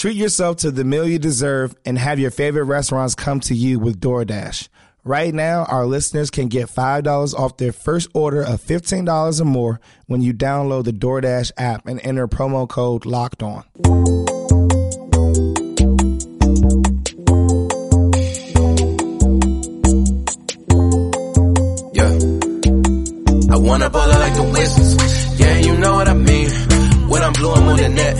Treat yourself to the meal you deserve and have your favorite restaurants come to you with DoorDash. Right now, our listeners can get $5 off their first order of $15 or more when you download the DoorDash app and enter promo code LOCKED ON. Yeah. I wanna ball like the Wizards. Yeah, you know what I mean. When I'm blue, I'm on the net.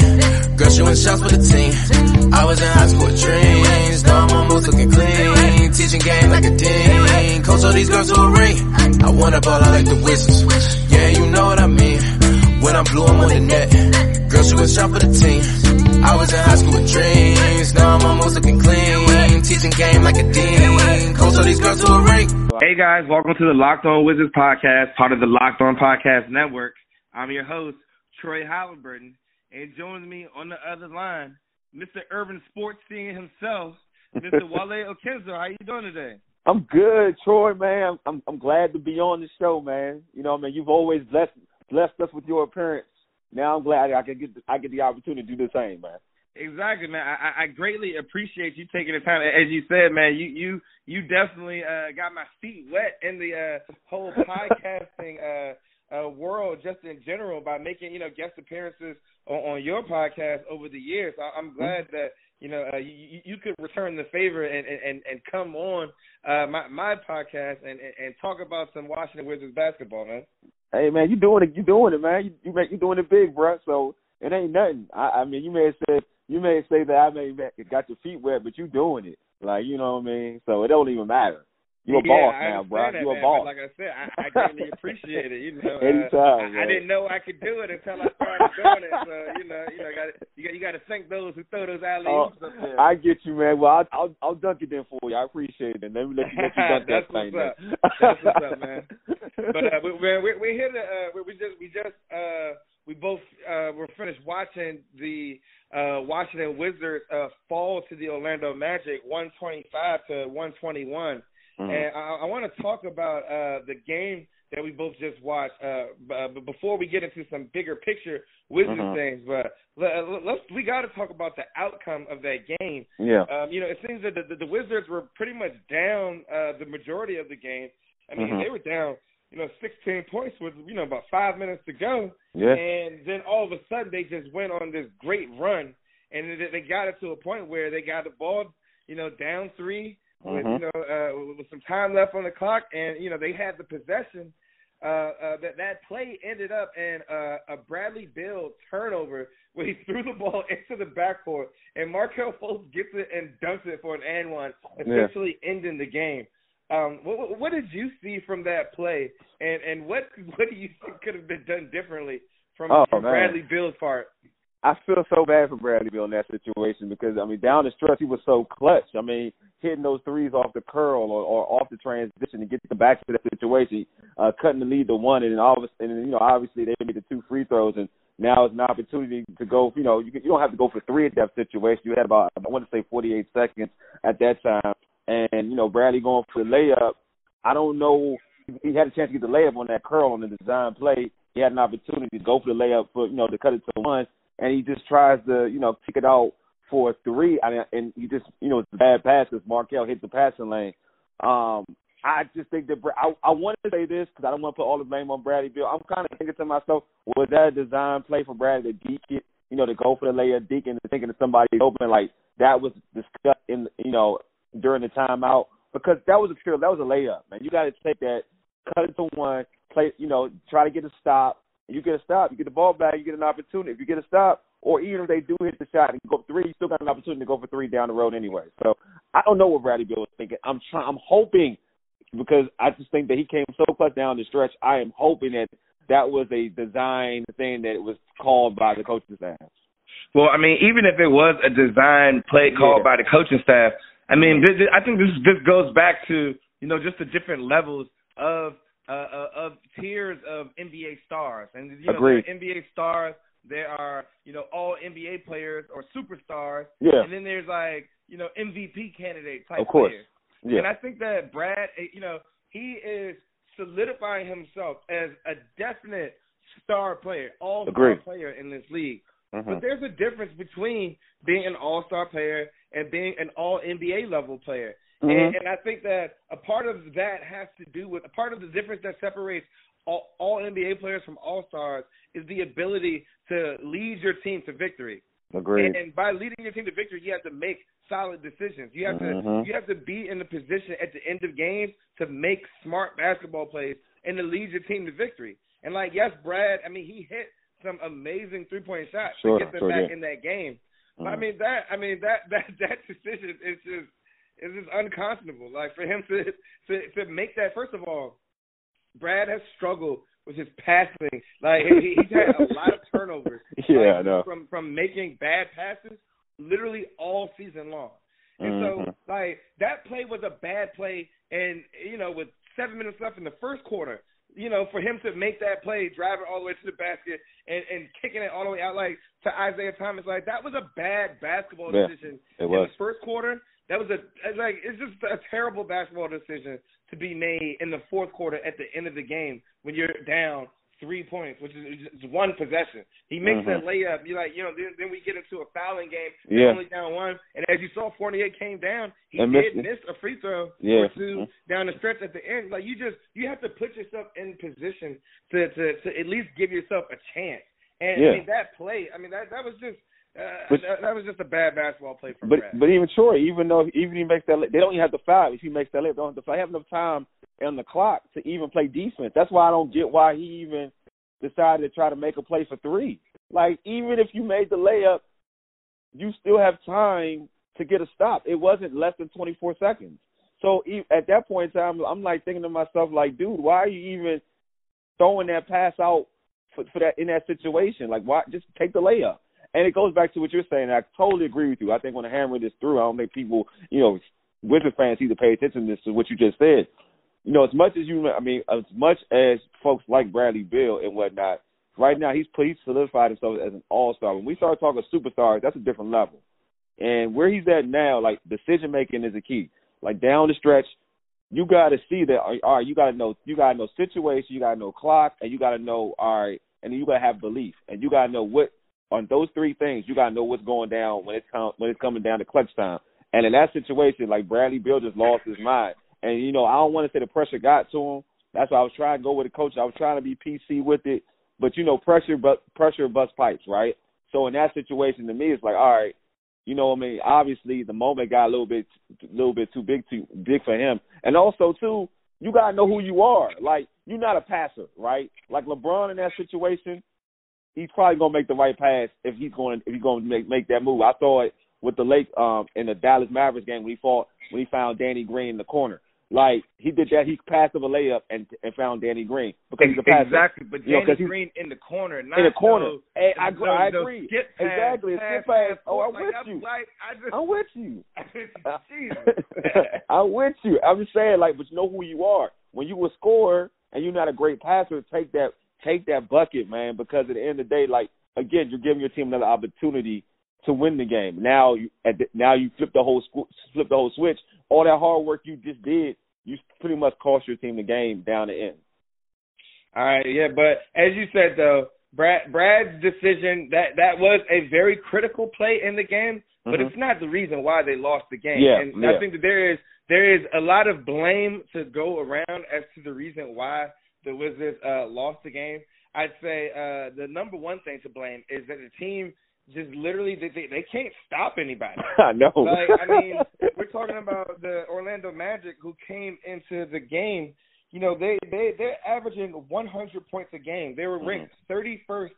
Shooting shots for the team. I was in high school with dreams. Now I'm almost looking clean. Teaching game like a dean. Coach all these girls to a ring. I wanna ball out like the Wizards. Yeah, you know what I mean. When I'm blue, I'm on the net. Girl, shooting shot for the team. I was in high school with dreams. Now I'm almost looking clean. Teaching game like a dean. Coach all these girls to a ring. Hey guys, welcome to the Locked On Wizards podcast, part of the Locked On Podcast Network. I'm your host, Troy Halliburton, and joins me on the other line, Mr. Urban Sports Scene himself, Mr. Wally Akinso. How you doing today? I'm good, Troy, man. I'm I'm glad to be on the show, man. You know, I mean, you've always blessed blessed us with your appearance. Now I'm glad I can get the, I get the opportunity to do the same, man. Exactly, man. I, I greatly appreciate you taking the time. As you said, man, you you you definitely uh, got my feet wet in the uh, whole podcasting uh, uh, world, just in general, by making you know guest appearances on, on your podcast over the years. I, I'm glad that you know uh, you, you could return the favor and and and come on uh, my my podcast and and talk about some Washington Wizards basketball, man. Hey, man, you doing it? You doing it, man? You you, make, you doing it big, bro. So it ain't nothing. I, I mean, you may have said you may say that I may have got your feet wet, but you doing it. Like you know what I mean. So it don't even matter. You a yeah, boss I now, bro. That, You a boss. Like I said, I, I greatly appreciate it. You know, uh, Anytime, I, I didn't know I could do it until I started doing it. So you know, you know, got you got you got to thank those who throw those alley Oh, oops up there. I get you, man. Well, I'll, I'll I'll dunk it in for you. I appreciate it. Let me let you, let you dunk that thing. up. man. That's what's up, man. But uh, we, man, we, we're here to uh, we, we just we just uh, we both uh, were finished watching the uh, Washington Wizards uh, fall to the Orlando Magic, one twenty five to one twenty one. Mhm. And I, I want to talk about uh, the game that we both just watched. Uh, b- uh, but before we get into some bigger picture Wizards Mhm. things, but let, let's we got to talk about the outcome of that game. Yeah. Um, you know, it seems that the, the, the Wizards were pretty much down uh, the majority of the game. I mean, Mhm. they were down, you know, 16 points with you know about five minutes to go, Yeah. and then all of a sudden they just went on this great run, and they, they got it to a point where they got the ball, you know, down three with Mhm. you know uh, with some time left on the clock, and you know they had the possession. Uh, uh, that that play ended up in uh, a Bradley Beal turnover where he threw the ball into the backcourt, and Markelle Fultz gets it and dunks it for an and one, Yeah. essentially ending the game. Um, what, what- what did you see from that play, and and what what do you think could have been done differently from, Oh, from. Bradley Beal's part? I feel so bad for Bradley Beal in that situation because I mean down the stretch he was so clutch. I mean hitting those threes off the curl or, or off the transition and getting them back to that situation, uh, cutting the lead to one, and then all of a and you know obviously they made the two free throws and now it's an opportunity to go. You know you you don't have to go for three at that situation. You had about I want to say 48 seconds at that time, and you know Bradley going for the layup. I don't know. He had a chance to get the layup on that curl on the design play. He had an opportunity to go for the layup for you know to cut it to one and he just tries to, you know, kick it out for a three, I mean, and he just, you know, it's a bad pass because Markelle hit the passing lane. Um, I just think that I, I want to say this because I don't want to put all the blame on Bradley Beal. I'm kind of thinking to myself, was that a design play for Bradley to deke it, you know, to go for the layup, deke and thinking that somebody open like that was discussed in, you know, during the timeout because that was a pure, that was a layup, man. You got to take that, cut it to one, play, you know, try to get a stop. You get a stop, you get the ball back, you get an opportunity. If you get a stop, or even if they do hit the shot and go three, you still got an opportunity to go for three down the road anyway. So I don't know what Bradley Beal was thinking. I'm trying. I'm hoping because I just think that he came so close down the stretch. I am hoping that that was a design thing that it was called by the coaching staff. Well, I mean, even if it was a design play called Yeah. by the coaching staff, I mean, this, I think this this goes back to you know just the different levels of uh, uh, of tiers of NBA stars, and you know, Agreed. there are NBA stars. There are you know all NBA players or superstars, Yeah. and then there's like you know MVP candidate type Of course. players. Yeah. And I think that Brad, eh, you know, he is solidifying himself as a definite star player, all star player in this league. Mhm. But there's a difference between being an all star player and being an all NBA level player. Mhm. And, and I think that a part of that has to do with a part of the difference that separates all, all NBA players from all stars is the ability to lead your team to victory. Agreed. And, and by leading your team to victory, you have to make solid decisions. You have to Mhm. you have to be in the position at the end of games to make smart basketball plays and to lead your team to victory. And like yes, Brad, I mean he hit some amazing three point shots Sure, to get them sure back did. in that game. But I Mhm. mean that I mean that that that decision is just is just unconscionable. Like for him to to to make that first of all, Brad has struggled with his passing. Like he, he's had a lot of turnovers. Yeah, like, I know. From from making bad passes literally all season long. And Mhm. so like that play was a bad play and you know, with seven minutes left in the first quarter, you know, for him to make that play, driving all the way to the basket and, and kicking it all the way out like to Isaiah Thomas, like that was a bad basketball Yeah, decision it in was. the first quarter. That was a like it's just a terrible basketball decision to be made in the fourth quarter at the end of the game when you're down three points, which is just one possession. He makes that layup. You're like, you know, then, then we get into a fouling game. Mm-hmm. Yeah. Only down one, and as you saw, Fournier came down. He And did miss a free throw Yeah. or 2 down the stretch at the end. Like you just you have to put yourself in position to to to at least give yourself a chance. And Yeah. I mean that play. I mean that that was just. Uh, But- that, that was just a bad basketball play from But Brad. but even Troy, even though even he makes that, they don't even have to foul. If he makes that, they don't have to foul. They have enough time on the clock to even play defense. That's why I don't get why he even decided to try to make a play for three. Like even if you made the layup, you still have time to get a stop. It wasn't less than 24 seconds. So at that point in time, I'm like thinking to myself, like, dude, why are you even throwing that pass out for, for that in that situation? Like, why just take the layup? And it goes back to what you're saying. I totally agree with you. I think when I hammer this through, I don't think people, you know, Wizard fans need to pay attention to this to what you just said. You know, as much as you, I mean, as much as folks like Bradley Beal and whatnot, right now he's he's solidified himself as an all star. When we start talking superstars, that's a different level. And where he's at now, like decision making is a key. Like down the stretch, you got to see that. All right, you got to know, you got to know situation, you got to know clock, and you got to know, all right, and you got to have belief, and you got to know what on those three things. You got to know what's going down when it's com- when it's coming down to clutch time. And in that situation, like Bradley Beal just lost his mind. And you know, I don't want to say the pressure got to him. That's why I was trying to go with the coach. I was trying to be PC with it, but you know, pressure, but pressure bust pipes, right? So in that situation, to me, it's like, all right, you know, what I mean, obviously the moment got a little bit, a little bit too big, too big for him. And also too, you gotta know who you are. Like you're not a passer, right? Like LeBron in that situation, he's probably gonna make the right pass if he's going if he's gonna make make that move. I saw it with the Lake um in the Dallas Mavericks game when he fought when he found Danny Green in the corner. Like he did that, he passed of a layup and and found Danny Green because he's a passer. Exactly, but You know, Danny 'cause he's- Green in the corner, not in the corner. those- Hey, I, those- I agree. skip pass, exactly, pass, pass. pass, Oh, I'm like, with that's you. Like, I just, I'm with you. I'm with you. I'm just saying, like, but you know who you are. When you a scorer and you're not a great passer, take that take that bucket, man. Because at the end of the day, like again, you're giving your team another opportunity to win the game. Now you at the, now you flip the whole squ- flip the whole switch. All that hard work you just did, you pretty much cost your team the game down the end. All right, yeah, but as you said though, Brad Brad's decision that that was a very critical play in the game, but Mhm. it's not the reason why they lost the game. Yeah, and yeah. I think that there is there is a lot of blame to go around as to the reason why the Wizards uh, lost the game. I'd say uh, the number one thing to blame is that the team just literally they they, they can't stop anybody. I know. Like I mean, we're talking about the Orlando Magic who came into the game. You know, they they they're averaging 100 points a game. They were ranked 31st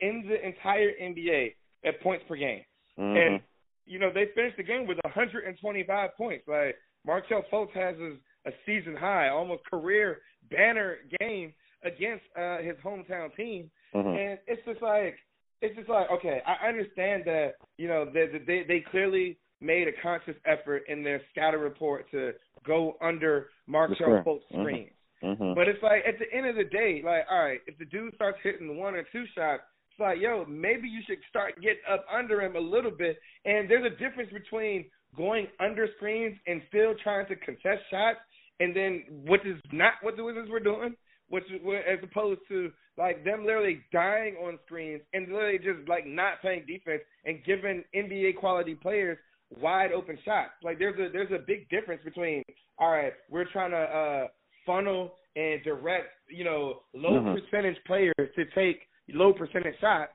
in the entire NBA at points per game, Mhm. and you know they finished the game with 125 points. Like Markelle Fultz has a, a season high, almost career banner game against uh his hometown team, Mhm. and it's just like it's just like okay, I understand that you know they they they clearly made a conscious effort in their scatter report to go under Markelle Fultz Mm-hmm. screens. Mm-hmm. But it's like at the end of the day, like all right, if the dude starts hitting one or two shots, it's like yo, maybe you should start getting up under him a little bit. And there's a difference between going under screens and still trying to contest shots, and then which is not what the Wizards were doing, which as opposed to like them literally dying on screens and literally just like not playing defense and giving NBA quality players wide open shots. Like there's a there's a big difference between all right, we're trying to uh funnel and direct, you know, low Mhm. percentage players to take low percentage shots,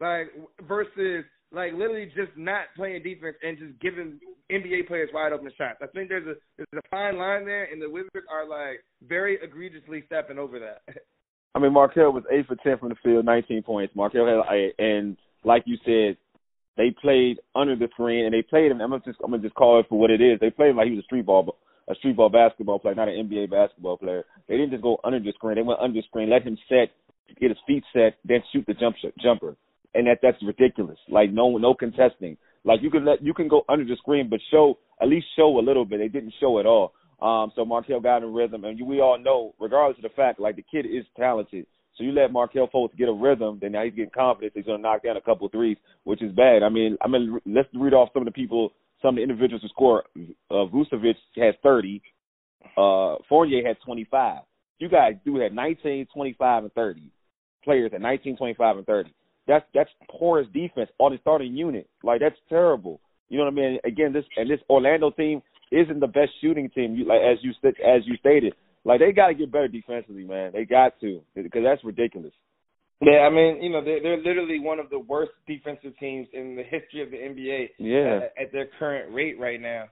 like versus like literally just not playing defense and just giving NBA players wide open shots. I think there's a there's a fine line there, and the Wizards are like very egregiously stepping over that. I mean, Markelle was eight for ten from the field, 19 points. Markelle had, and like you said, they played under the screen, and they played him. I'm gonna just, I'm gonna just call it for what it is. They played him like he was a street ball, a street ball basketball player, not an NBA basketball player. They didn't just go under the screen. They went under the screen, let him set, get his feet set, then shoot the jump shot, jumper. And that that's ridiculous. Like no no contesting. Like you can let you can go under the screen, but show at least show a little bit. They didn't show at all. Um, so Markelle got in rhythm, and we all know, regardless of the fact, like the kid is talented. So you let Markelle Fultz get a rhythm, then now he's getting confidence. He's to knock down a couple of threes, which is bad. I mean, I mean, let's read off some of the people, some of the individuals who score. Uh, Vucevic has 30. Uh, Fournier had 25. You guys do have 19, 25, and 30 players at 19, 25, and 30. That's that's porous defense on the starting unit. Like that's terrible. You know what I mean? Again, this and this Orlando team isn't the best shooting team. You like as you as you stated. Like they got to get better defensively, man. They got to because that's ridiculous. Yeah, I mean, you know, they're they're literally one of the worst defensive teams in the history of the NBA. Yeah. At, at their current rate right now,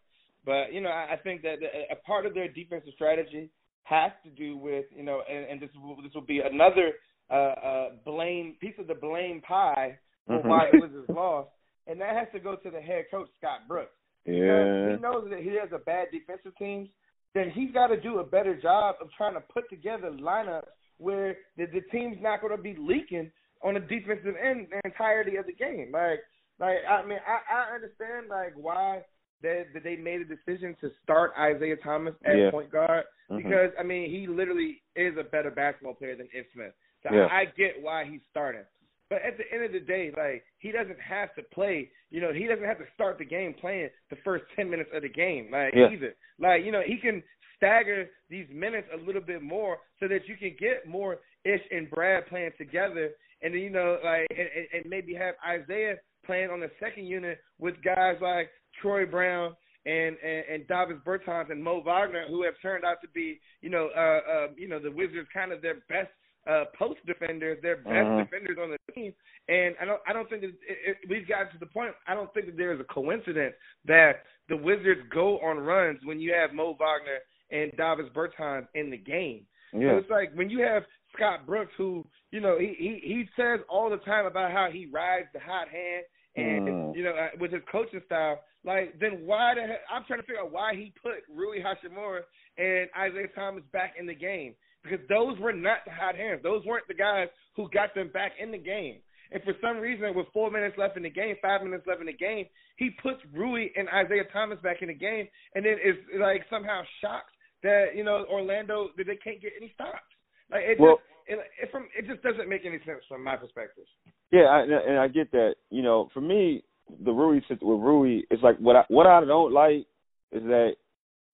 but you know, I, I think that the, a part of their defensive strategy has to do with you know, and, and this will, this will be another uh, uh, blame piece of the blame pie for Mhm. why the Wizards lost, and that has to go to the head coach Scott Brooks. Yeah. he knows that he has a bad defensive team. then he's got to do a better job of trying to put together lineups where the, the team's not going to be leaking on the defensive end the entirety of the game. Like, like I mean, I, I understand like why they that they made a decision to start Isaiah Thomas at Yeah. point guard Mhm. because I mean he literally is a better basketball player than Ish Smith. So Yeah. I, I get why he's starting. But at the end of the day, like he doesn't have to play. You know, he doesn't have to start the game playing the first ten minutes of the game. Like Yeah. either, like you know, he can stagger these minutes a little bit more so that you can get more Ish and Brad playing together, and then you know, like and, and, and maybe have Isaiah playing on the second unit with guys like Troy Brown and and, and Davis Bertans and Mo Wagner, who have turned out to be, you know, uh, uh, you know, the Wizards kind of their best uh, post defenders, their best Mhm. defenders on the team. And I don't, I don't think it, it, we've gotten to the point. I don't think that there is a coincidence that the Wizards go on runs when you have Mo Wagner and Davis Bertans in the game. So Yeah. it's like when you have Scott Brooks, who you know he he, he says all the time about how he rides the hot hand, and Mm. you know uh, with his coaching style. Like then why the hell? I'm trying to figure out why he put Rui Hachimura and Isaiah Thomas back in the game because those were not the hot hands. Those weren't the guys who got them back in the game. And for some reason, with four minutes left in the game, five minutes left in the game, he puts Rui and Isaiah Thomas back in the game, and then is like somehow shocked that you know Orlando that they can't get any stops. Like it Well- just it, it from it just doesn't make any sense from my perspective. Yeah, I, and I get that. You know, for me, the Rui sit- with Rui, it's like what I what I don't like is that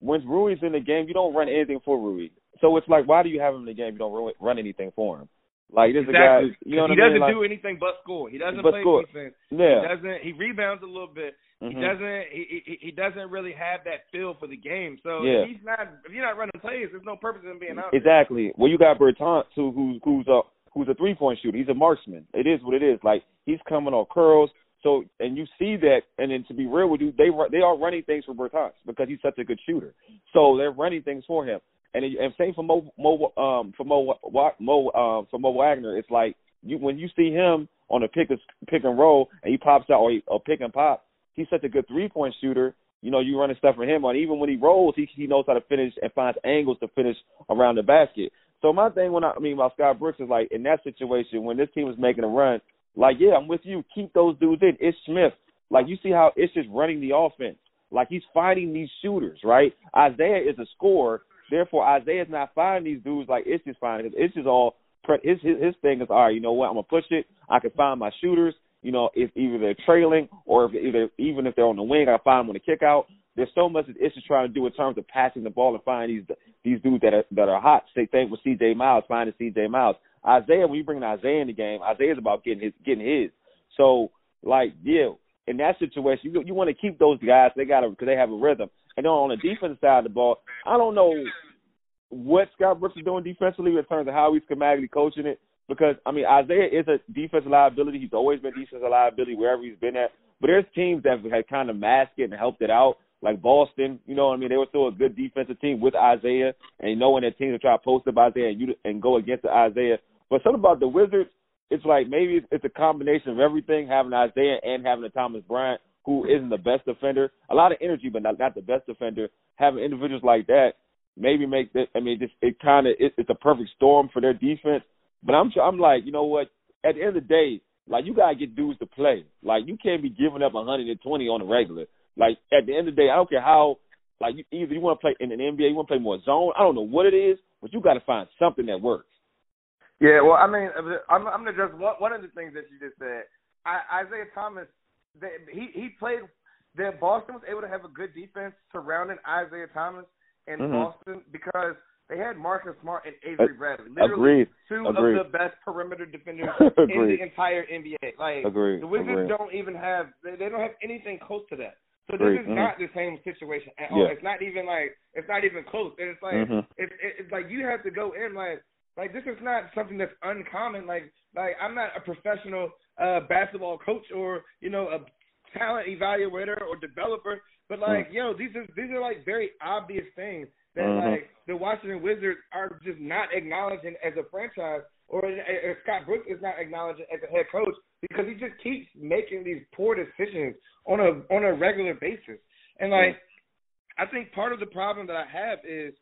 when Rui's in the game, you don't run anything for Rui. So it's like, why do you have him in the game? You don't run, run anything for him. Like this is a guy, you know what he I mean? doesn't Like, do anything but score. He doesn't play score. defense. yeah, He doesn't. He rebounds a little bit. He Mhm. doesn't. He, he he doesn't really have that feel for the game. So Yeah. if he's not. If you're not running plays, there's no purpose in being out. there. Exactly. Well, you got Bertans who who's who's a who's a three point shooter. He's a marksman. It is what it is. Like he's coming on curls. So and you see that, and then to be real with you, they they are running things for Bertans because he's such a good shooter. So they're running things for him. And it- and same for Mo Mo um for Mo Mo um for Mo Wagner. It's like you when you see him on a pick and pick and roll and he pops out or, he, or pick and pop, he's such a good three point shooter. You know, you running stuff for him on. Even when he rolls, he he knows how to finish and finds angles to finish around the basket. So my thing when I, I mean about Scott Brooks is like in that situation when this team was making a run, Like, yeah, I'm with you. Keep those dudes in. Ish Smith. Like, you see how Ish is running the offense. Like, he's finding these shooters, right? Isaiah is a scorer. Therefore, Isaiah's not finding these dudes like Ish is finding. Ish is all his, his his thing is all right. You know what? I'm gonna push it. I can find my shooters. You know, if either they're trailing or if either even if they're on the wing, I find them on the kick out. There's so much that is trying to do in terms of passing the ball and finding these these dudes that are that are hot. Same thing with C.J. Miles, finding C.J. Miles. Isaiah, when you bring Isaiah in the game, Isaiah's about getting his getting his. So like, yeah, in that situation, you you want to keep those guys. They got because they have a rhythm. And then on the defensive side of the ball, I don't know what Scott Brooks is doing defensively in terms of how he's schematically coaching it. Because I mean, Isaiah is a defensive liability. He's always been defensive liability wherever he's been at. But there's teams that have kind of masked it and helped it out, like Boston. You know what I mean? They were still a good defensive team with Isaiah, and you know when that team will try to post up Isaiah and you and go against the Isaiah. But something about the Wizards, it's like maybe it's a combination of everything, having Isaiah and having a Thomas Bryant who isn't the best defender. A lot of energy, but not, not the best defender. Having individuals like that maybe make that. I mean, just it kind of it, it's a perfect storm for their defense. But I'm I'm like, you know what? At the end of the day, like you gotta get dudes to play. Like you can't be giving up 120 on the regular. Like at the end of the day, I don't care how. Like you, either you want to play in an NBA, you want to play more zone. I don't know what it is, but you got to find something that works. Yeah, well, I mean, I'm, I'm gonna just one, one of the things that you just said. I, Isaiah Thomas, they, he he played. That Boston was able to have a good defense surrounding Isaiah Thomas in mm-hmm. Boston because they had Marcus Smart and Avery Bradley. Literally Agreed. two Agreed. of the best perimeter defenders in the entire NBA. Like Agreed. the Wizards Agreed. don't even have they, they don't have anything close to that. So this is mm-hmm. not the same situation at all. Yeah. It's not even like it's not even close. And it's like Mhm. it's it's like you have to go in like like this is not something that's uncommon. Like like I'm not a professional uh basketball coach or you know a talent evaluator or developer, but like yo these are these are like very obvious things that Mhm. like the Washington Wizards are just not acknowledging as a franchise, or, or Scott Brooks is not acknowledging as a head coach because he just keeps making these poor decisions on a on a regular basis. And like, I think part of the problem that I have is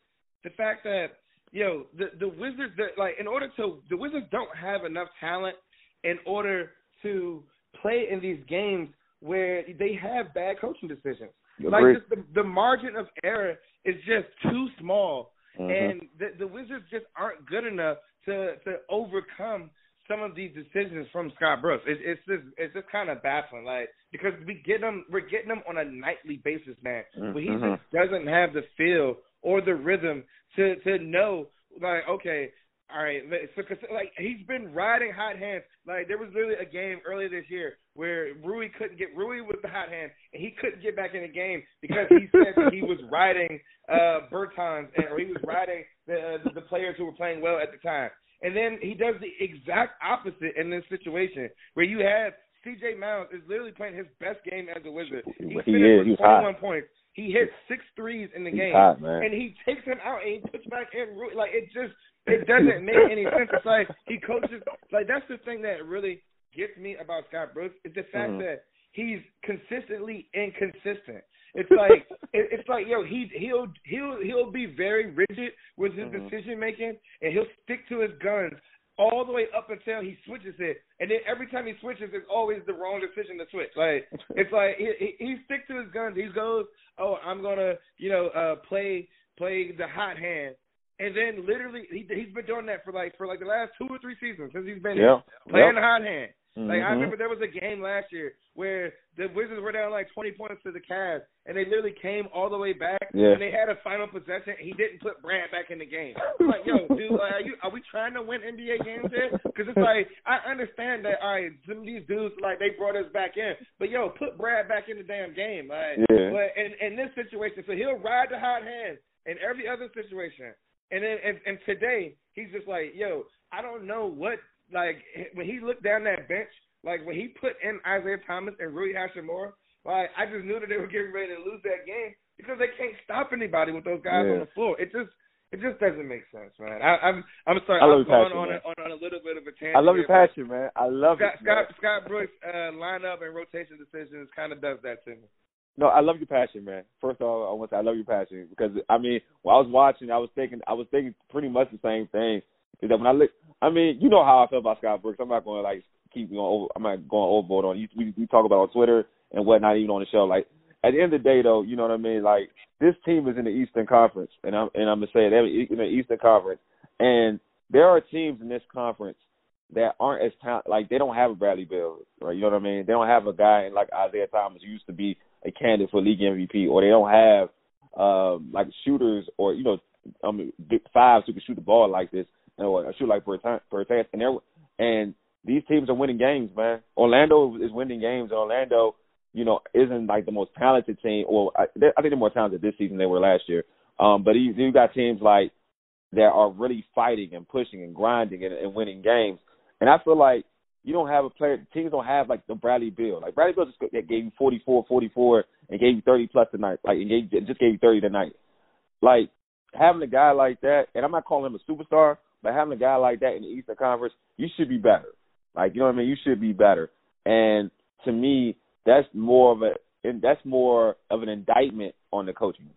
the fact that you know the the Wizards that like in order to the Wizards don't have enough talent in order to play in these games where they have bad coaching decisions. Like just the the margin of error is just too small, Mhm. and the the Wizards just aren't good enough to to overcome some of these decisions from Scott Brooks. It, it's just it's just kind of baffling, like because we get them we're getting them on a nightly basis, man. But he just doesn't have the feel or the rhythm to to know like okay. All right, so cause, like he's been riding hot hands. Like there was literally a game earlier this year where Rui couldn't get Rui with the hot hand, and he couldn't get back in the game because he said that he was riding uh Bertans and or he was riding the, uh, the players who were playing well at the time. And then he does the exact opposite in this situation where you have CJ Miles is literally playing his best game as a Wizard. He, He finished is. with He's hot. 21 points. He hit six threes in the He's game, hot, man. and he takes him out and he puts back in. Rui. Like it just it doesn't make any sense. It's like he coaches. Like that's the thing that really gets me about Scott Brooks is the fact Mhm. that he's consistently inconsistent. It's like it, it's like yo he he'll he'll he'll be very rigid with his Mhm. decision making and he'll stick to his guns all the way up until he switches it and then every time he switches it's always the wrong decision to switch like it's like he he, he sticks to his guns he goes oh I'm gonna you know uh play play the hot hand and then literally he he's been doing that for like for like the last two or three seasons since he's been Yeah. playing Yep. hot hand like I Mhm. remember there was a game last year where the Wizards were down like 20 points to the Cavs, and they literally came all the way back, Yeah. and they had a final possession. He didn't put Brad back in the game. I'm like, yo, dude, like, are you are we trying to win NBA games here? Because it's like I understand that all right, some of these dudes like they brought us back in, but yo, put Brad back in the damn game. Like, Yeah. but in in this situation, so he'll ride the hot hand in every other situation, and then and, and today he's just like, yo, I don't know what like when he looked down that bench. Like when he put in Isaiah Thomas and Rui Hachimura, like I just knew that they were getting ready to lose that game because they can't stop anybody with those guys Yeah. on the floor. It just it just doesn't make sense, man. I, I'm I'm sorry. I love I've your passion, on a, on, a little bit of a tangent. I love your passion, man. I love Scott it. Scott. Scott Brooks uh, lineup and rotation decisions kind of does that to me. No, I love your passion, man. First of all, I want to say I love your passion because I mean, when I was watching, I was thinking, I was thinking pretty much the same thing. Is that when I look, I mean, you know how I feel about Scott Brooks. I'm not going to like keep going over. I'm not going overboard on. You, we we talk about on Twitter and whatnot, even on the show. Like at the end of the day, though, you know what I mean. Like this team is in the Eastern Conference, and I'm and I'm gonna say it in the Eastern Conference, and there are teams in this conference that aren't as talented. Like they don't have a Bradley Beal, right? You know what I mean? They don't have a guy like Isaiah Thomas who used to be a candidate for league MVP, or they don't have um, like shooters or you know, I mean, fives who can shoot the ball like this, or shoot like Bertans. And they and these teams are winning games, man. Orlando is winning games. Orlando, you know, isn't like the most talented team. Or I, I think they're more talented this season than they were last year. Um, but you, you got teams like that are really fighting and pushing and grinding and, and winning games. And I feel like you don't have a player. Teams don't have like the Bradley Beal. Like Bradley Beal just gave you 44, 44, and gave you 30 plus tonight. Like and gave, just gave you 30 tonight. Like having a guy like that, and I'm not calling him a superstar, but having a guy like that in the Eastern Conference, you should be better. Like you know what I mean? You should be better. And to me, that's more of a and that's more of an indictment on the coaching.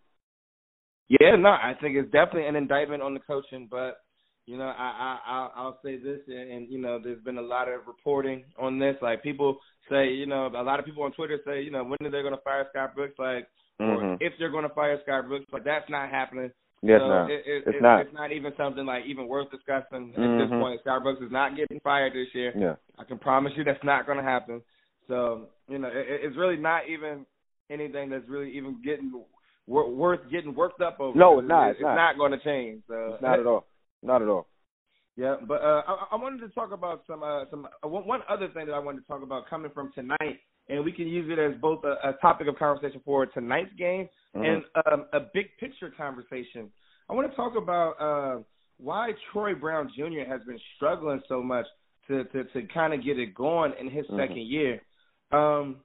Yeah, no, I think it's definitely an indictment on the coaching, but you know, I, I I'll say this, and, and you know, there's been a lot of reporting on this. Like people say, you know, a lot of people on Twitter say, you know, when are they going to fire Scott Brooks? Like, mm-hmm. or if they're going to fire Scott Brooks, but that's not happening. Yes, so no. it, it, it's, it, not. It's not even something like even worth discussing at mm-hmm. this point. Scott Brooks is not getting fired this year. Yeah. I can promise you that's not going to happen. So you know, it, it's really not even anything that's really even getting worth getting worked up over. No, it's not. It's, it's not, not going to change. So it's not at all. Not at all. Yeah, but uh, I, I wanted to talk about some uh, some uh, one other thing that I wanted to talk about coming from tonight, and we can use it as both a, a topic of conversation for tonight's game mm-hmm. and um, a big picture conversation. I want to talk about uh, why Troy Brown Jr. has been struggling so much to to, to kind of get it going in his mm-hmm. second year. Um,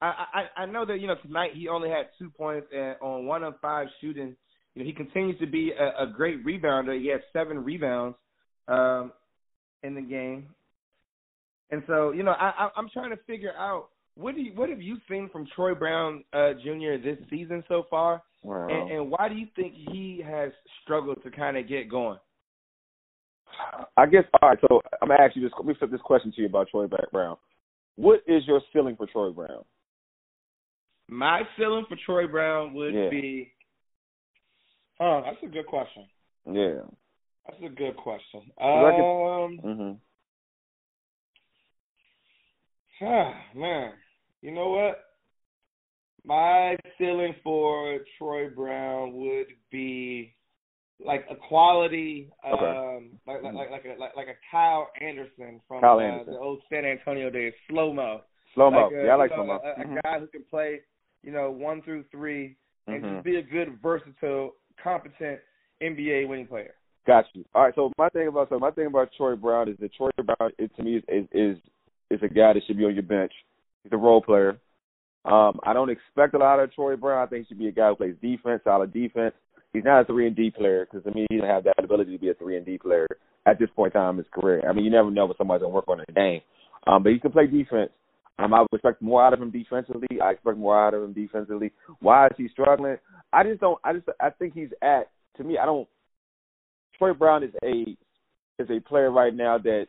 I, I I know that you know tonight he only had two points and on one of five shooting. You know he continues to be a, a great rebounder. He has seven rebounds um, in the game. And so, you know, I, I, I'm trying to figure out what do you, what have you seen from Troy Brown uh, Jr. this season so far, wow. and, and why do you think he has struggled to kind of get going? I guess all right. So I'm gonna ask you this. Let me flip this question to you about Troy Brown. What is your ceiling for Troy Brown? My ceiling for Troy Brown would yeah. be. Oh, that's a good question. Yeah. That's a good question. Um, mm-hmm. ah, man, you know what? My feeling for Troy Brown would be like a quality, okay. um, like like like a like, like a Kyle Anderson from Kyle uh, Anderson. the old San Antonio days, slow mo. Slow mo, like a, yeah, I like slow mo. A, a mm-hmm. guy who can play, you know, one through 3 and mm-hmm. just be a good, versatile, competent NBA winning player. Got you. All right. So my thing about so my thing about Troy Brown is that Troy Brown, it, to me, is, is is is a guy that should be on your bench. He's a role player. Um, I don't expect a lot of Troy Brown. I think he should be a guy who plays defense, solid defense. He's not a three and D player because I mean he doesn't have that ability to be a three and D player at this point in time in his career. I mean, you never know what somebody's gonna work on a game. Um, but he can play defense. Um, I would expect more out of him defensively. I expect more out of him defensively. Why is he struggling? I just don't. I just. I think he's at. To me, I don't. Troy Brown is a is a player right now that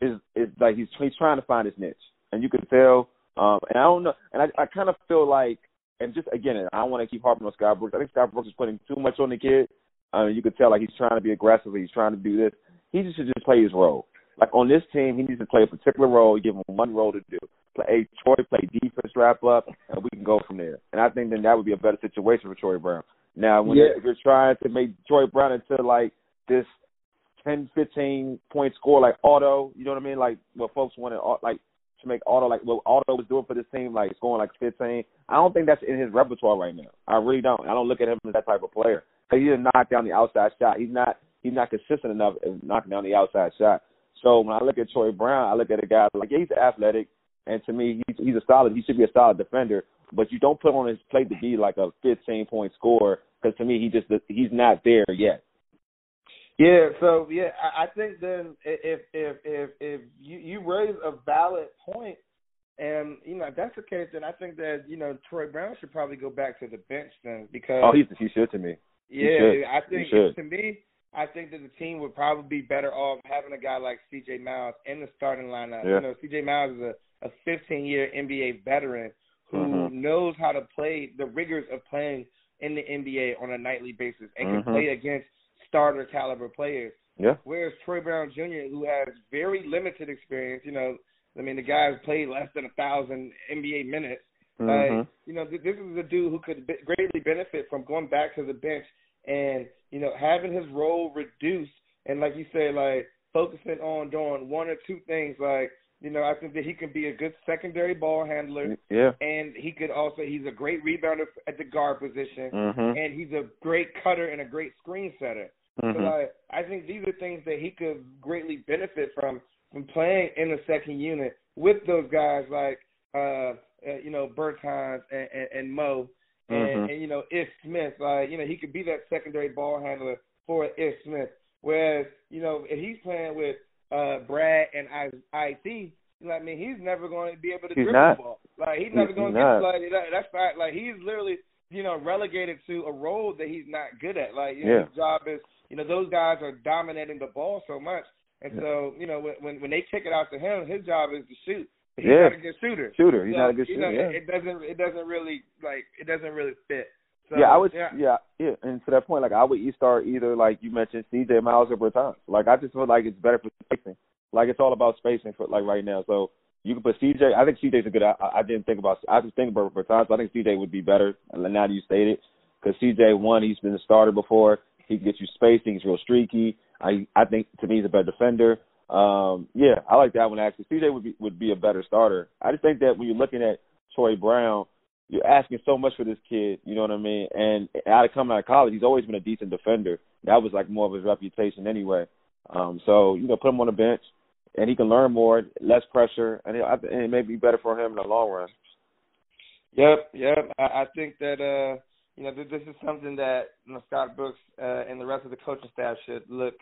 is is like he's he's trying to find his niche, and you can tell. Um, and I don't know, and I I kind of feel like, and just again, I don't want to keep harping on Scott Brooks. I think Scott Brooks is putting too much on the kid. I mean, you could tell like he's trying to be aggressive. He's trying to do this. He just should just play his role. Like on this team, he needs to play a particular role. Give him one role to do. Play Troy, play defense, wrap up, and we can go from there. And I think then that would be a better situation for Troy Brown. Now, when Yeah. if you're trying to make Troy Brown into like this 10, 15 point score like Otto, you know what I mean? Like what folks wanted, like to make Otto like what Otto was doing for this team, like scoring like 15. I don't think that's in his repertoire right now. I really don't. I don't look at him as that type of player. He didn't knock down the outside shot. He's not. He's not consistent enough in knocking down the outside shot. So when I look at Troy Brown, I look at a guy like yeah, he's athletic, and to me, he's he's a solid. He should be a solid defender. But you don't put on his plate to be like a 15 point scorer because to me, he just he's not there yet. Yeah, so yeah, I, I think then if if if if you you raise a valid point, and you know if that's the case, then I think that you know Troy Brown should probably go back to the bench then because Oh, he's he should to me. yeah, should. I think He to me, I think that the team would probably be better off having a guy like C.J. Miles in the starting lineup. Yeah. You know, C.J. Miles is a, a 15 year NBA veteran who Mhm. knows how to play the rigors of playing in the NBA on a nightly basis and can Mhm. play against starter caliber players. Yeah. Whereas Troy Brown Jr., who has very limited experience, you know, I mean, the guy's played less than a thousand NBA minutes. Mhm. Like, you know, th- this is a dude who could be- greatly benefit from going back to the bench and you know having his role reduced and like you said, like focusing on doing one or two things. Like, you know, I think that he can be a good secondary ball handler, Yeah. and he could also he's a great rebounder at the guard position, Mhm. and he's a great cutter and a great screen setter. So Mhm. like, I think these are things that he could greatly benefit from from playing in the second unit with those guys like uh, uh you know Bertans and, and, and Mo and, Mhm. and you know Ish Smith. Like you know he could be that secondary ball handler for Ish Smith. Whereas you know if he's playing with uh Brad and I IT, you know I mean he's never going to be able to He's dribble not. the ball. Like he's never going to get like that, that's fact. Like he's literally you know relegated to a role that he's not good at. Like you know, his job is you know those guys are dominating the ball so much, and Yeah. so you know when when they kick it out to him, his job is to shoot. He's Yeah. not a good shooter. Shooter. He's So, not a good you shooter. know, yeah. it, doesn't it doesn't really like it doesn't really fit. So, yeah, I would. yeah. Yeah. yeah, And to that point, like I would start either like you mentioned, C.J. Miles or Bertans. Like I just feel like it's better for spacing. Like it's all about spacing for like right now. So you can put C.J. I think C.J.'s a good. I, I didn't think about. I just think about Bertans. I think C.J. would be better. Now that you stated, because C.J. one, he's been a starter before. He can get you spacing. He's real streaky. I I think to me he's a better defender. Um, yeah, I like that one actually. CJ would be would be a better starter. I just think that when you're looking at Troy Brown, you're asking so much for this kid. You know what I mean? And out of coming out of college, he's always been a decent defender. That was like more of his reputation anyway. Um, so you know, put him on the bench, and he can learn more, less pressure, and it, and it may be better for him in the long run. Yep, yep. I, I think that uh, you know th- this is something that you know, Scott Brooks uh, and the rest of the coaching staff should look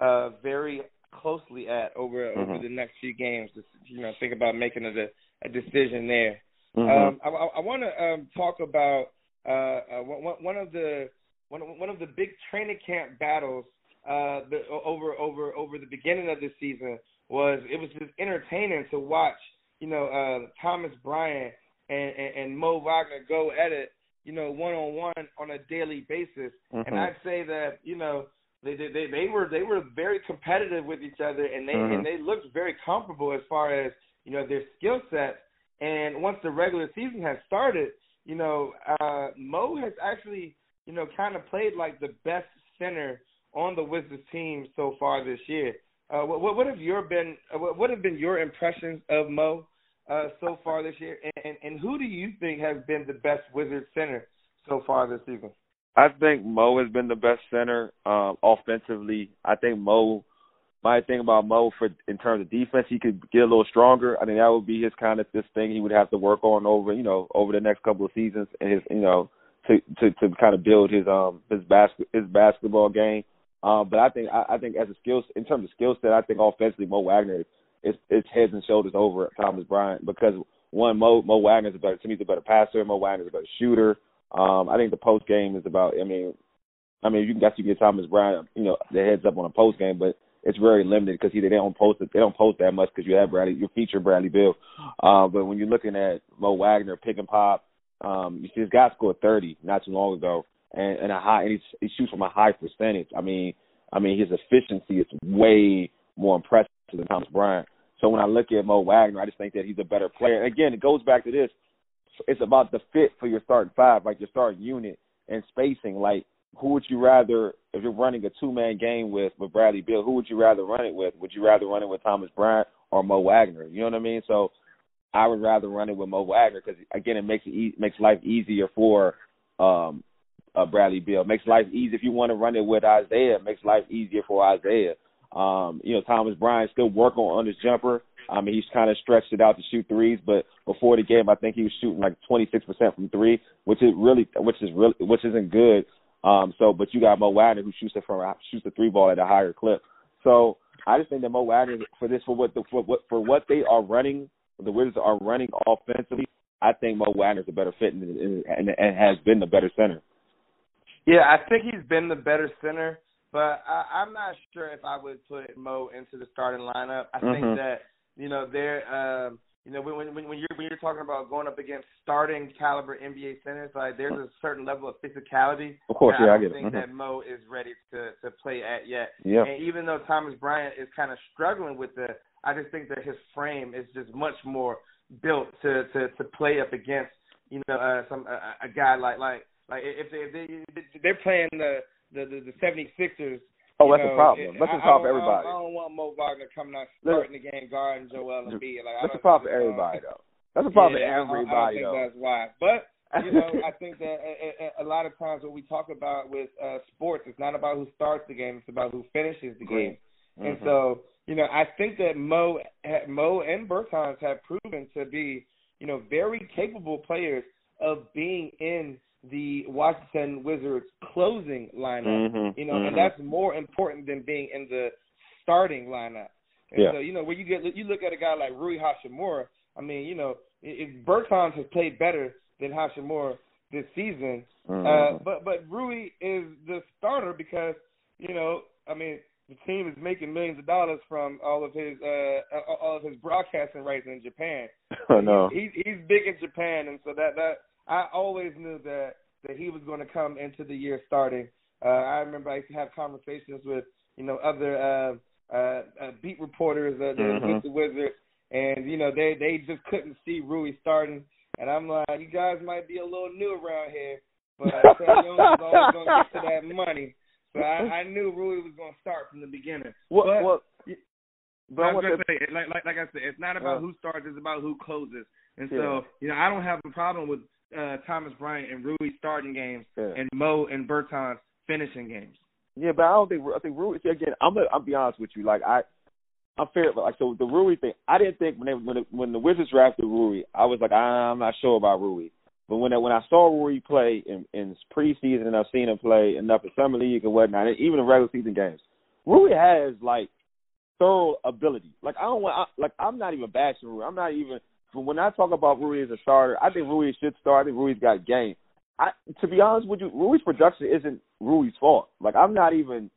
uh, very closely at over over Mhm. the next few games. Just, you know, think about making a, a decision there. Mhm. Um, I, I want to um, talk about uh, uh, one, one of the one of, one of the big training camp battles uh, the, over over over the beginning of the season was it was just entertaining to watch. You know, uh, Thomas Bryant and, and, and Mo Wagner go at it. You know, one on one on a daily basis, and Mhm. I'd say that you know they, they they they were they were very competitive with each other, and they Mhm. and they looked very comfortable as far as you know their skill sets. And once the regular season has started, you know, uh, Mo has actually, you know, kind of played like the best center on the Wizards team so far this year. Uh, what, what have your been? Uh, what, what have been your impressions of Mo uh, so far this year? And, and, and who do you think has been the best Wizards center so far this season? I think Mo has been the best center um, offensively. I think Mo. My thing about Mo for in terms of defense, he could get a little stronger. I think that would be his kind of this thing he would have to work on over you know over the next couple of seasons and his you know to to to kind of build his um his basket his basketball game. Um, but I think I, I think as a skills in terms of skill set, I think offensively Mo Wagner is is heads and shoulders over Thomas Bryant because one Mo Mo Wagner is a better to me he's a better passer. Mo Wagner is a better shooter. Um, I think the post game is about. I mean, I mean you can guess you get Thomas Bryant, you know, the heads up on a post game, but it's very limited because they don't post it. They don't post that much because you have Bradley, you feature Bradley Beal. Uh, but when you're looking at Mo Wagner pick and pop, um, you see this guy scored 30 not too long ago, and, and a high, and he, he shoots from a high percentage. I mean, I mean his efficiency is way more impressive than Thomas Bryant. So when I look at Mo Wagner, I just think that he's a better player. And again, it goes back to this: it's about the fit for your starting five, like your starting unit and spacing. Like, who would you rather, if you're running a two-man game with with Bradley Beal, who would you rather run it with? Would you rather run it with Thomas Bryant or Mo Wagner? You know what I mean? So I would rather run it with Mo Wagner because again, it makes it e- makes life easier for um uh, Bradley Beal. Makes life easy if you want to run it with Isaiah. Makes life easier for Isaiah. Um, you know, Thomas Bryant still working on his jumper. I mean, he's kind of stretched it out to shoot threes, but before the game, I think he was shooting like 26% from three, which is really, which is really, which isn't good. Um, so, but you got Mo Wagner who shoots it from shoots the three ball at a higher clip. So, I just think that Mo Wagner for this for what the for what for what they are running, the Wizards are running offensively. I think Mo Wagner's a better fit and, and, and has been the better center. Yeah, I think he's been the better center. But I, I'm not sure if I would put Mo into the starting lineup. I Mhm. think that you know they're um, you know when when when you're when you're talking about going up against starting caliber NBA centers, like there's a certain level of physicality. Of course, that yeah, I I don't get it. think Mhm. that Mo is ready to to play at yet. Yeah. And even though Thomas Bryant is kind of struggling with the, I just think that his frame is just much more built to to to play up against you know uh, some a, a guy like like like if they if they they're playing the the the, the 76ers. Oh, that's know, the problem. That's a problem for everybody. I don't, I don't want Mo Wagner coming out Look- starting the game guarding Joel Embiid. Like I That's don't problem for uh, everybody, though. That's a problem yeah, I for everybody, I don't think though. that's why. But you know, I think that a, a, a lot of times what we talk about with uh sports, it's not about who starts the game; it's about who finishes the game. And Mhm. so, you know, I think that Mo, Mo and Bertans have proven to be, you know, very capable players of being in the Washington Wizards closing lineup. Mhm, You know, mhm. and that's more important than being in the starting lineup. And Yeah. so, you know, when you get you look at a guy like Rui Hachimura, I mean, you know, if Bertans has played better than Hachimura this season, Mhm. uh, but but Rui is the starter because you know, I mean, the team is making millions of dollars from all of his uh all of his broadcasting rights in Japan. I know. He's he's big in Japan, and so that that I always knew that that he was going to come into the year starting. Uh, I remember I used to have conversations with you know other uh, uh, uh, beat reporters uh, that Mhm. with the Wizards, and you know they they just couldn't see Rui starting, and I'm like, you guys might be a little new around here, but Sam Young is always going to get to that money. So I, I knew Rui was going to start from the beginning. What? but, what? But I was gonna say, like, like like I said, it's not about Uh, who starts; it's about who closes. And Yeah. so, you know, I don't have a problem with uh Thomas Bryant and Rui starting games Yeah. and Mo and Bertans finishing games. Yeah, but I don't think I think Rui. See, again, I'm gonna, I'll be honest with you. Like I, I'm fair. Like so, the Rui thing. I didn't think when they when the, when the Wizards drafted Rui, I was like, I'm not sure about Rui. But when I, when I saw Rui play in, in preseason and I've seen him play enough in summer league and whatnot, and even in regular season games, Rui has like thorough ability. Like I don't want. I, like I'm not even bashing Rui. I'm not even. When I talk about Rui as a starter, I think Rui should start. I think Rui's got game. I, to be honest with you, Rui's production isn't Rui's fault. Like I'm not even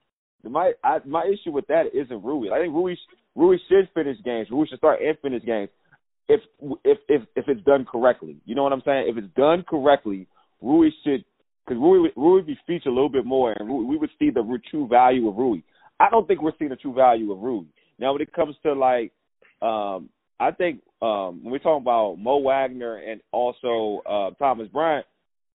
my I, my issue with that isn't Rui. I think Rui Rui should finish games. Rui should start and finish games if if if if it's done correctly. You know what I'm saying? If it's done correctly, Rui should because Rui Rui would be featured a little bit more, and Rui, we would see the true value of Rui. I don't think we're seeing the true value of Rui now. When it comes to like, um, I think um, when we're talking about Mo Wagner and also uh, Thomas Bryant,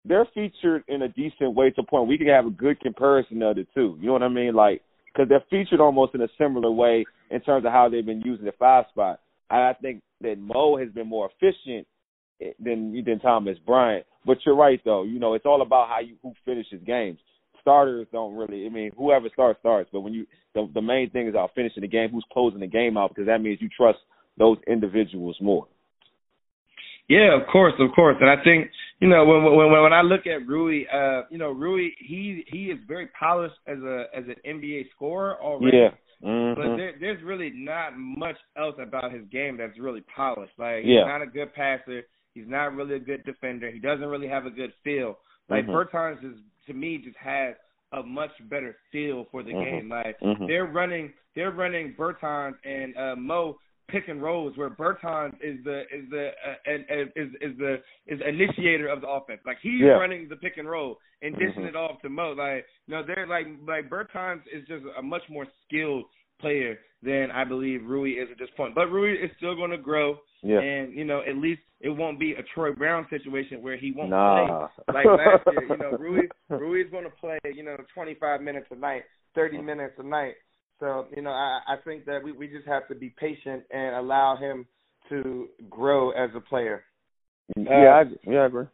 they're featured in a decent way to point we can have a good comparison of the two. You know what I mean? Like, because they're featured almost in a similar way in terms of how they've been using the five spot. I think that Mo has been more efficient than than Thomas Bryant. But you're right though. You know, it's all about how you who finishes games. Starters don't really. I mean, whoever starts starts. But when you the the main thing is about finishing the game. Who's closing the game out? Because that means you trust those individuals more. Yeah, of course, of course. And I think you know when when when I look at Rui, uh, you know Rui, he he is very polished as a as an NBA scorer already. Yeah. But Mhm. there, there's really not much else about his game that's really polished. Like Yeah. he's not a good passer. He's not really a good defender. He doesn't really have a good feel. Like Mhm. Bertans is to me just has a much better feel for the Mhm. game. Like Mhm. they're running they're running Bertans and uh, Mo pick and rolls where Bertans is the is the uh, and, and is is the is initiator of the offense. Like he's Yeah. running the pick and roll and dishing Mhm. it off to Mo. Like no, they're like like Bertans is just a much more skilled player than I believe Rui is at this point. But Rui is still going to grow, Yeah. and you know at least it won't be a Troy Brown situation where he won't Nah. play like last year. You know, Rui Rui is going to play you know 25 minutes a night, 30 minutes a night. So you know I I think that we we just have to be patient and allow him to grow as a player. yeah, I, yeah, I agree.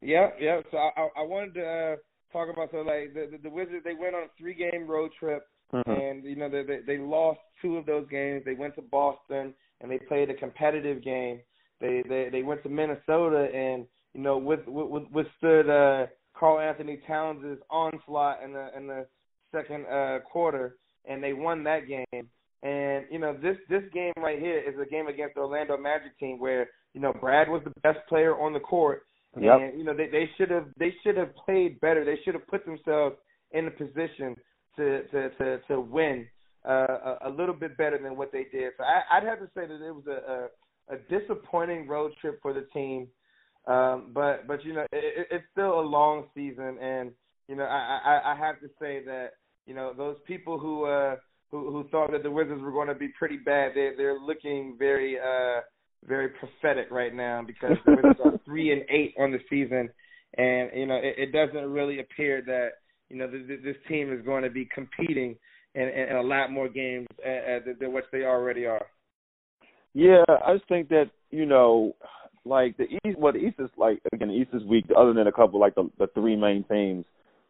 Yeah, yeah. So I I, wanted to uh, talk about so like the, the the Wizards they went on a three game road trip Mhm. and you know they, they they lost two of those games. They went to Boston and they played a competitive game. They they they went to Minnesota and you know with, with withstood uh Karl-Anthony Towns' onslaught in the in the second uh quarter and they won that game. And you know this this game right here is a game against the Orlando Magic team where you know Brad was the best player on the court Yep. and you know they they should have they should have played better. They should have put themselves in a position to to to, to win uh, a, a little bit better than what they did. So I, I'd have to say that it was a, a, a disappointing road trip for the team. Um, but but you know it, it's still a long season, and you know I, I I have to say that you know those people who uh who who thought that the Wizards were going to be pretty bad, they they're looking very uh very prophetic right now because the Wizards are three and eight on the season, and you know it, it doesn't really appear that you know th- th- this team is going to be competing in, in a lot more games uh, uh, than what they already are. Yeah, I just think that you know, like the East. Well, the East is like again, the East is weak. Other than a couple, like the the three main teams,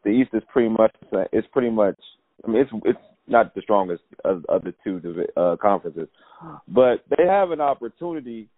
the East is pretty much. It's pretty much. I mean, it's it's not the strongest of, of the two uh, conferences, but they have an opportunity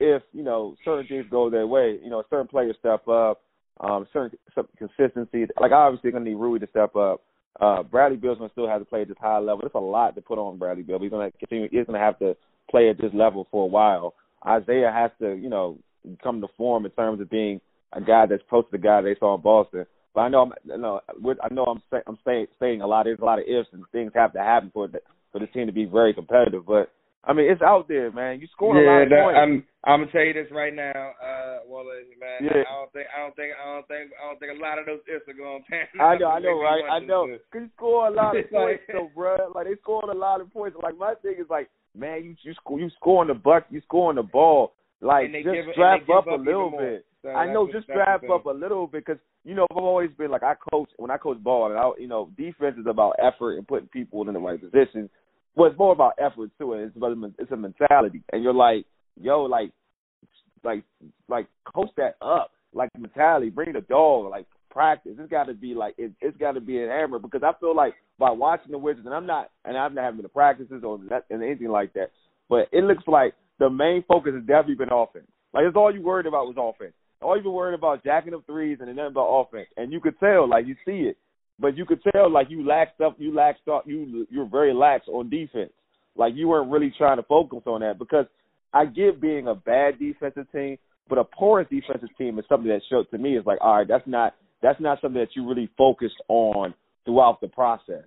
if you know certain things go their way. You know, certain players step up, um, certain, certain consistency. Like obviously, gonna need Rui to step up. Uh, Bradley Beal's gonna still have to play at this high level. It's a lot to put on Bradley Beal. He's gonna continue. He's gonna have to play at this level for a while. Isaiah has to, you know, come to form in terms of being a guy that's close to the guy they saw in Boston. But I know, I'm, you know, I know I'm say, I'm saying saying a lot. There's a lot of ifs and things have to happen for the, for the team to be very competitive. But I mean, it's out there, man. You score yeah, a lot of that, points. I'm I'm gonna tell you this right now, uh, Wallace, man. Yeah. I don't think I don't think I don't think I don't think a lot of those ifs are gonna pan. I know, I know, right? I know. Cause you score a lot of points, though, bruh. Like they scored a lot of points. Like my thing is like, man, you you score, you scoring the buck, you scoring the ball. Like just give- strap up, up a little bit. So I know, just strap up a little bit because you know I've always been like I coach when I coach ball and I you know defense is about effort and putting people in the right position. Well, it's more about effort too. and It's about it's a mentality, and you're like, yo, like, like, like coach that up, like mentality. Bring the dog, like practice. It's got to be like it, it's got to be an hammer because I feel like by watching the Wizards, and I'm not, and I'm not having the practices or that, and anything like that, but it looks like the main focus has definitely been offense. Like that's all you worried about was offense. All been worried about jacking up threes and nothing about offense. And you could tell, like you see it, but you could tell like you laxed up, you laxed up, you you're very lax on defense. Like you weren't really trying to focus on that because I get being a bad defensive team, but a porous defensive team is something that showed to me is like, all right, that's not that's not something that you really focused on throughout the process.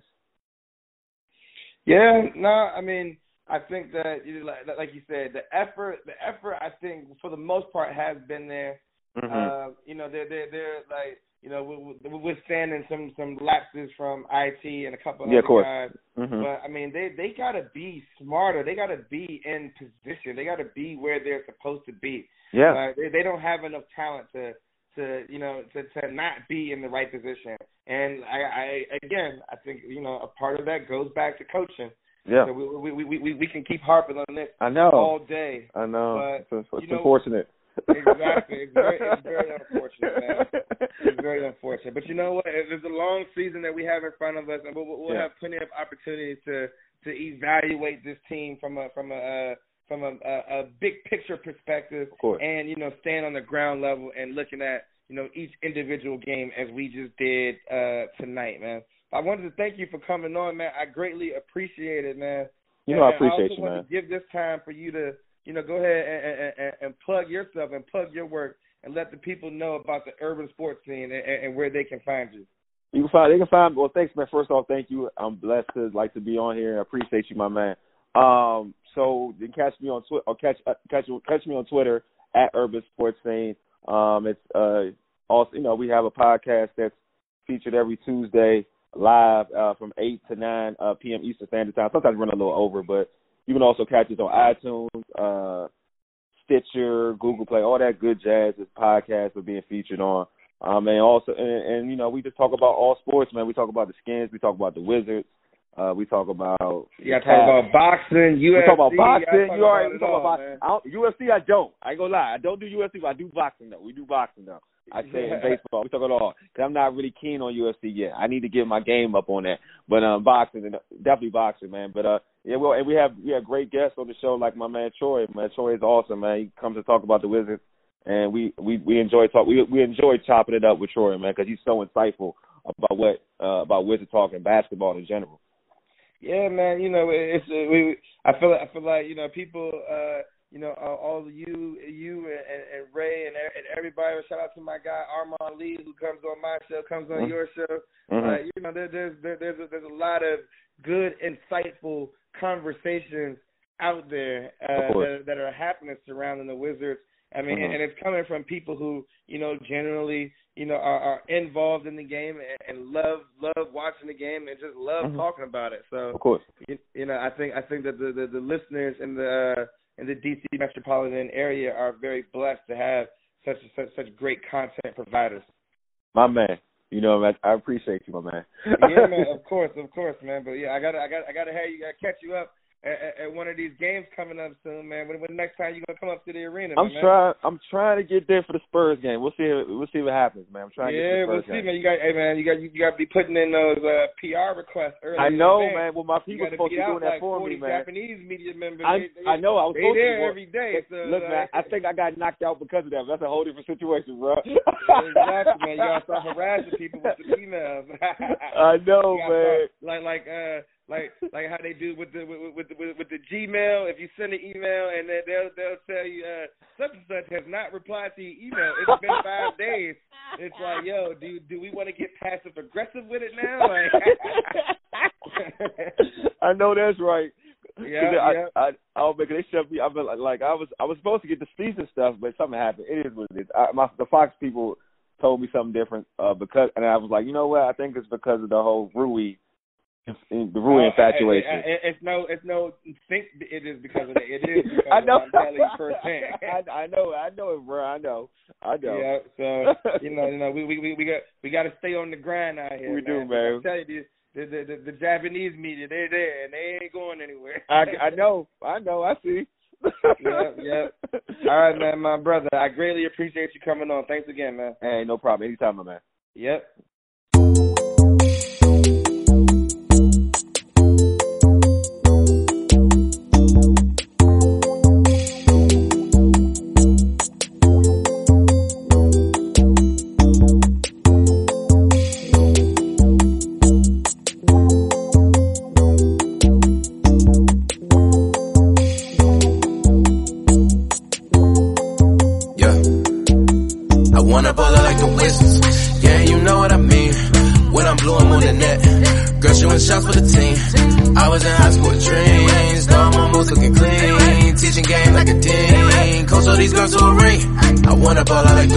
Yeah, no, I mean, I think that you like, like you said, the effort, the effort, I think for the most part has been there. Mm-hmm. Uh, you know, they're they're they're like you know we're we're withstanding some some lapses from IT and a couple Yeah, other of course. guys. Mm-hmm. But I mean, they they gotta be smarter. They gotta be in position. They gotta be where they're supposed to be. Yeah. Like, they they don't have enough talent to to you know to to not be in the right position. And I, I again, I think you know a part of that goes back to coaching. Yeah. So we we we we, we can keep harping on this I know. all day. I know. But, it's it's you know- unfortunate. Exactly. It's very, it's very unfortunate, man. It's very unfortunate. But you know what? There's a long season that we have in front of us, and we'll, we'll Yeah. have plenty of opportunities to to evaluate this team from a from a uh, from a, a, a big picture perspective, and you know, stand on the ground level and looking at you know each individual game as we just did uh tonight, man. I wanted to thank you for coming on, man. I greatly appreciate it, man. You know, I And appreciate also you, want man. to give this time for you to, you know, go ahead and, and, and plug yourself and plug your work and let the people know about the urban sports scene and, and where they can find you. You can find they can find well thanks man. First off, thank you. I'm blessed to like to be on here. I appreciate you, my man. Um so you catch me on Twitter or catch uh, catch catch me on Twitter at Urban Sports Scene. Um it's uh also you know, we have a podcast that's featured every Tuesday live uh from eight to nine uh PM Eastern Standard Time. Sometimes run a little over, but you can also catch us on iTunes, uh Stitcher, Google Play, all that good jazz. This podcast we're being featured on. Um, and also, and, and you know, we just talk about all sports, man. We talk about the Skins, we talk about the Wizards, uh, we talk about to talk about boxing, UFC. we talk about boxing. talk You already we talk about man. I don't, UFC. I don't. I ain't gonna lie. I don't do UFC, but I do boxing though. We do boxing though. I say in baseball, we talk it all because I'm not really keen on UFC yet. I need to get my game up on that. But um, boxing and definitely boxing, man. But uh, yeah, well, and we have we have great guests on the show like my man Troy. Man, Troy is awesome, man. He comes to talk about the Wizards, and we we we enjoy talk. We we enjoy chopping it up with Troy, man, because he's so insightful about what uh, about Wizard talk and basketball in general. Yeah, man. You know, it's we. I feel. I feel like you know people. uh you know, uh, all of you, you and, and Ray and, and everybody. Shout out to my guy Armand Lee, who comes on my show, comes on mm-hmm. your show. Mm-hmm. Uh, you know, there, there's there, there's a, there's a lot of good, insightful conversations out there uh, that, that are happening surrounding the Wizards. I mean, mm-hmm. and it's coming from people who, you know, generally, you know, are, are involved in the game and, and love love watching the game and just love mm-hmm. talking about it. So, of course, you, you know, I think I think that the the, the listeners in the uh, in the DC metropolitan area are very blessed to have such such such great content providers. My man, you know, I, I appreciate you, my man. yeah, man. Of course, of course, man. But yeah, I gotta, I gotta, I got to have you, I catch you up at, at, one of these games coming up soon, man. When, when next time you gonna come up to the arena? I'm man? trying. I'm trying to get there for the Spurs game. We'll see. We'll see what happens, man. I'm trying. Yeah, to get the we'll see, game. man. You got, hey, man. You got, you, got to be putting in those uh, PR requests early. I know, man. Well, my people are supposed to be doing that for me, man. Japanese media members. I, they, they, I know. I was supposed there to every day. So, Look, uh, man. I think I got knocked out because of that. That's a whole different situation, bro. exactly, man. You gotta start harassing people with the emails. I know, man. Start, like, like, uh like like how they do with the with with, with, with the Gmail. If you send an email and then they'll they'll tell you uh, such and such has not replied to your email. It's been five days. It's like, yo, do do we want to get passive aggressive with it now? Like, I know that's right. Yeah, I, yeah. I, I, man, they shut me. I've been like, like I was, I was supposed to get the season stuff, but something happened. It is what it is. I, my the Fox people told me something different uh because, and I was like, you know what? I think it's because of the whole Rui the Rui oh, infatuation. I, I, it's no, it's no. Think it is because of that. It is because I know. Of, I'm telling you firsthand. I, I know. I know it, bro. I know. I know. Yeah. So you know, you know, we we we got we got to stay on the grind out here. We man. do, man. I tell you, the, the the the Japanese media, they're there and they ain't going anywhere. I I know. I know. I see. yep, yep. All right, man, my brother. I greatly appreciate you coming on. Thanks again, man. Hey, no problem. Anytime, my man. Yep.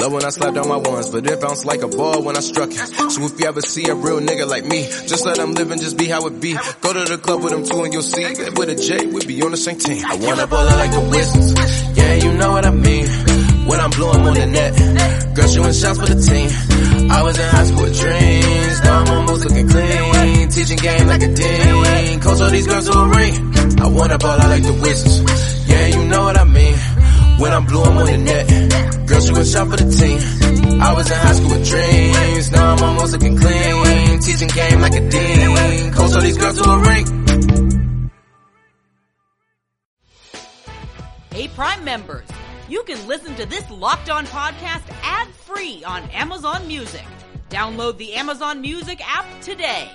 Love when I slap down my ones, but it bounced like a ball when I struck it. So if you ever see a real nigga like me, just let him live and just be how it be. Go to the club with them two and you'll see. With a J, we be on the same team. I wanna ball like the Wizards. Yeah, you know what I mean. When I'm blowing on the net, girl shooting shots for the team. I was in high school dreams, now I'm almost looking clean. Teaching game like a dean, coach all these girls to a ring. I wanna ball like the Wizards. Yeah, you know what I mean. When I'm blue, I'm on the net. Girl shooting shot for the team. I was in high school with dreams, now I'm almost looking clean. Teaching game like a dean, coach all these girls to a ring. Hey, Prime members you can listen to this Locked On podcast ad free on Amazon Music. Download the Amazon Music app today.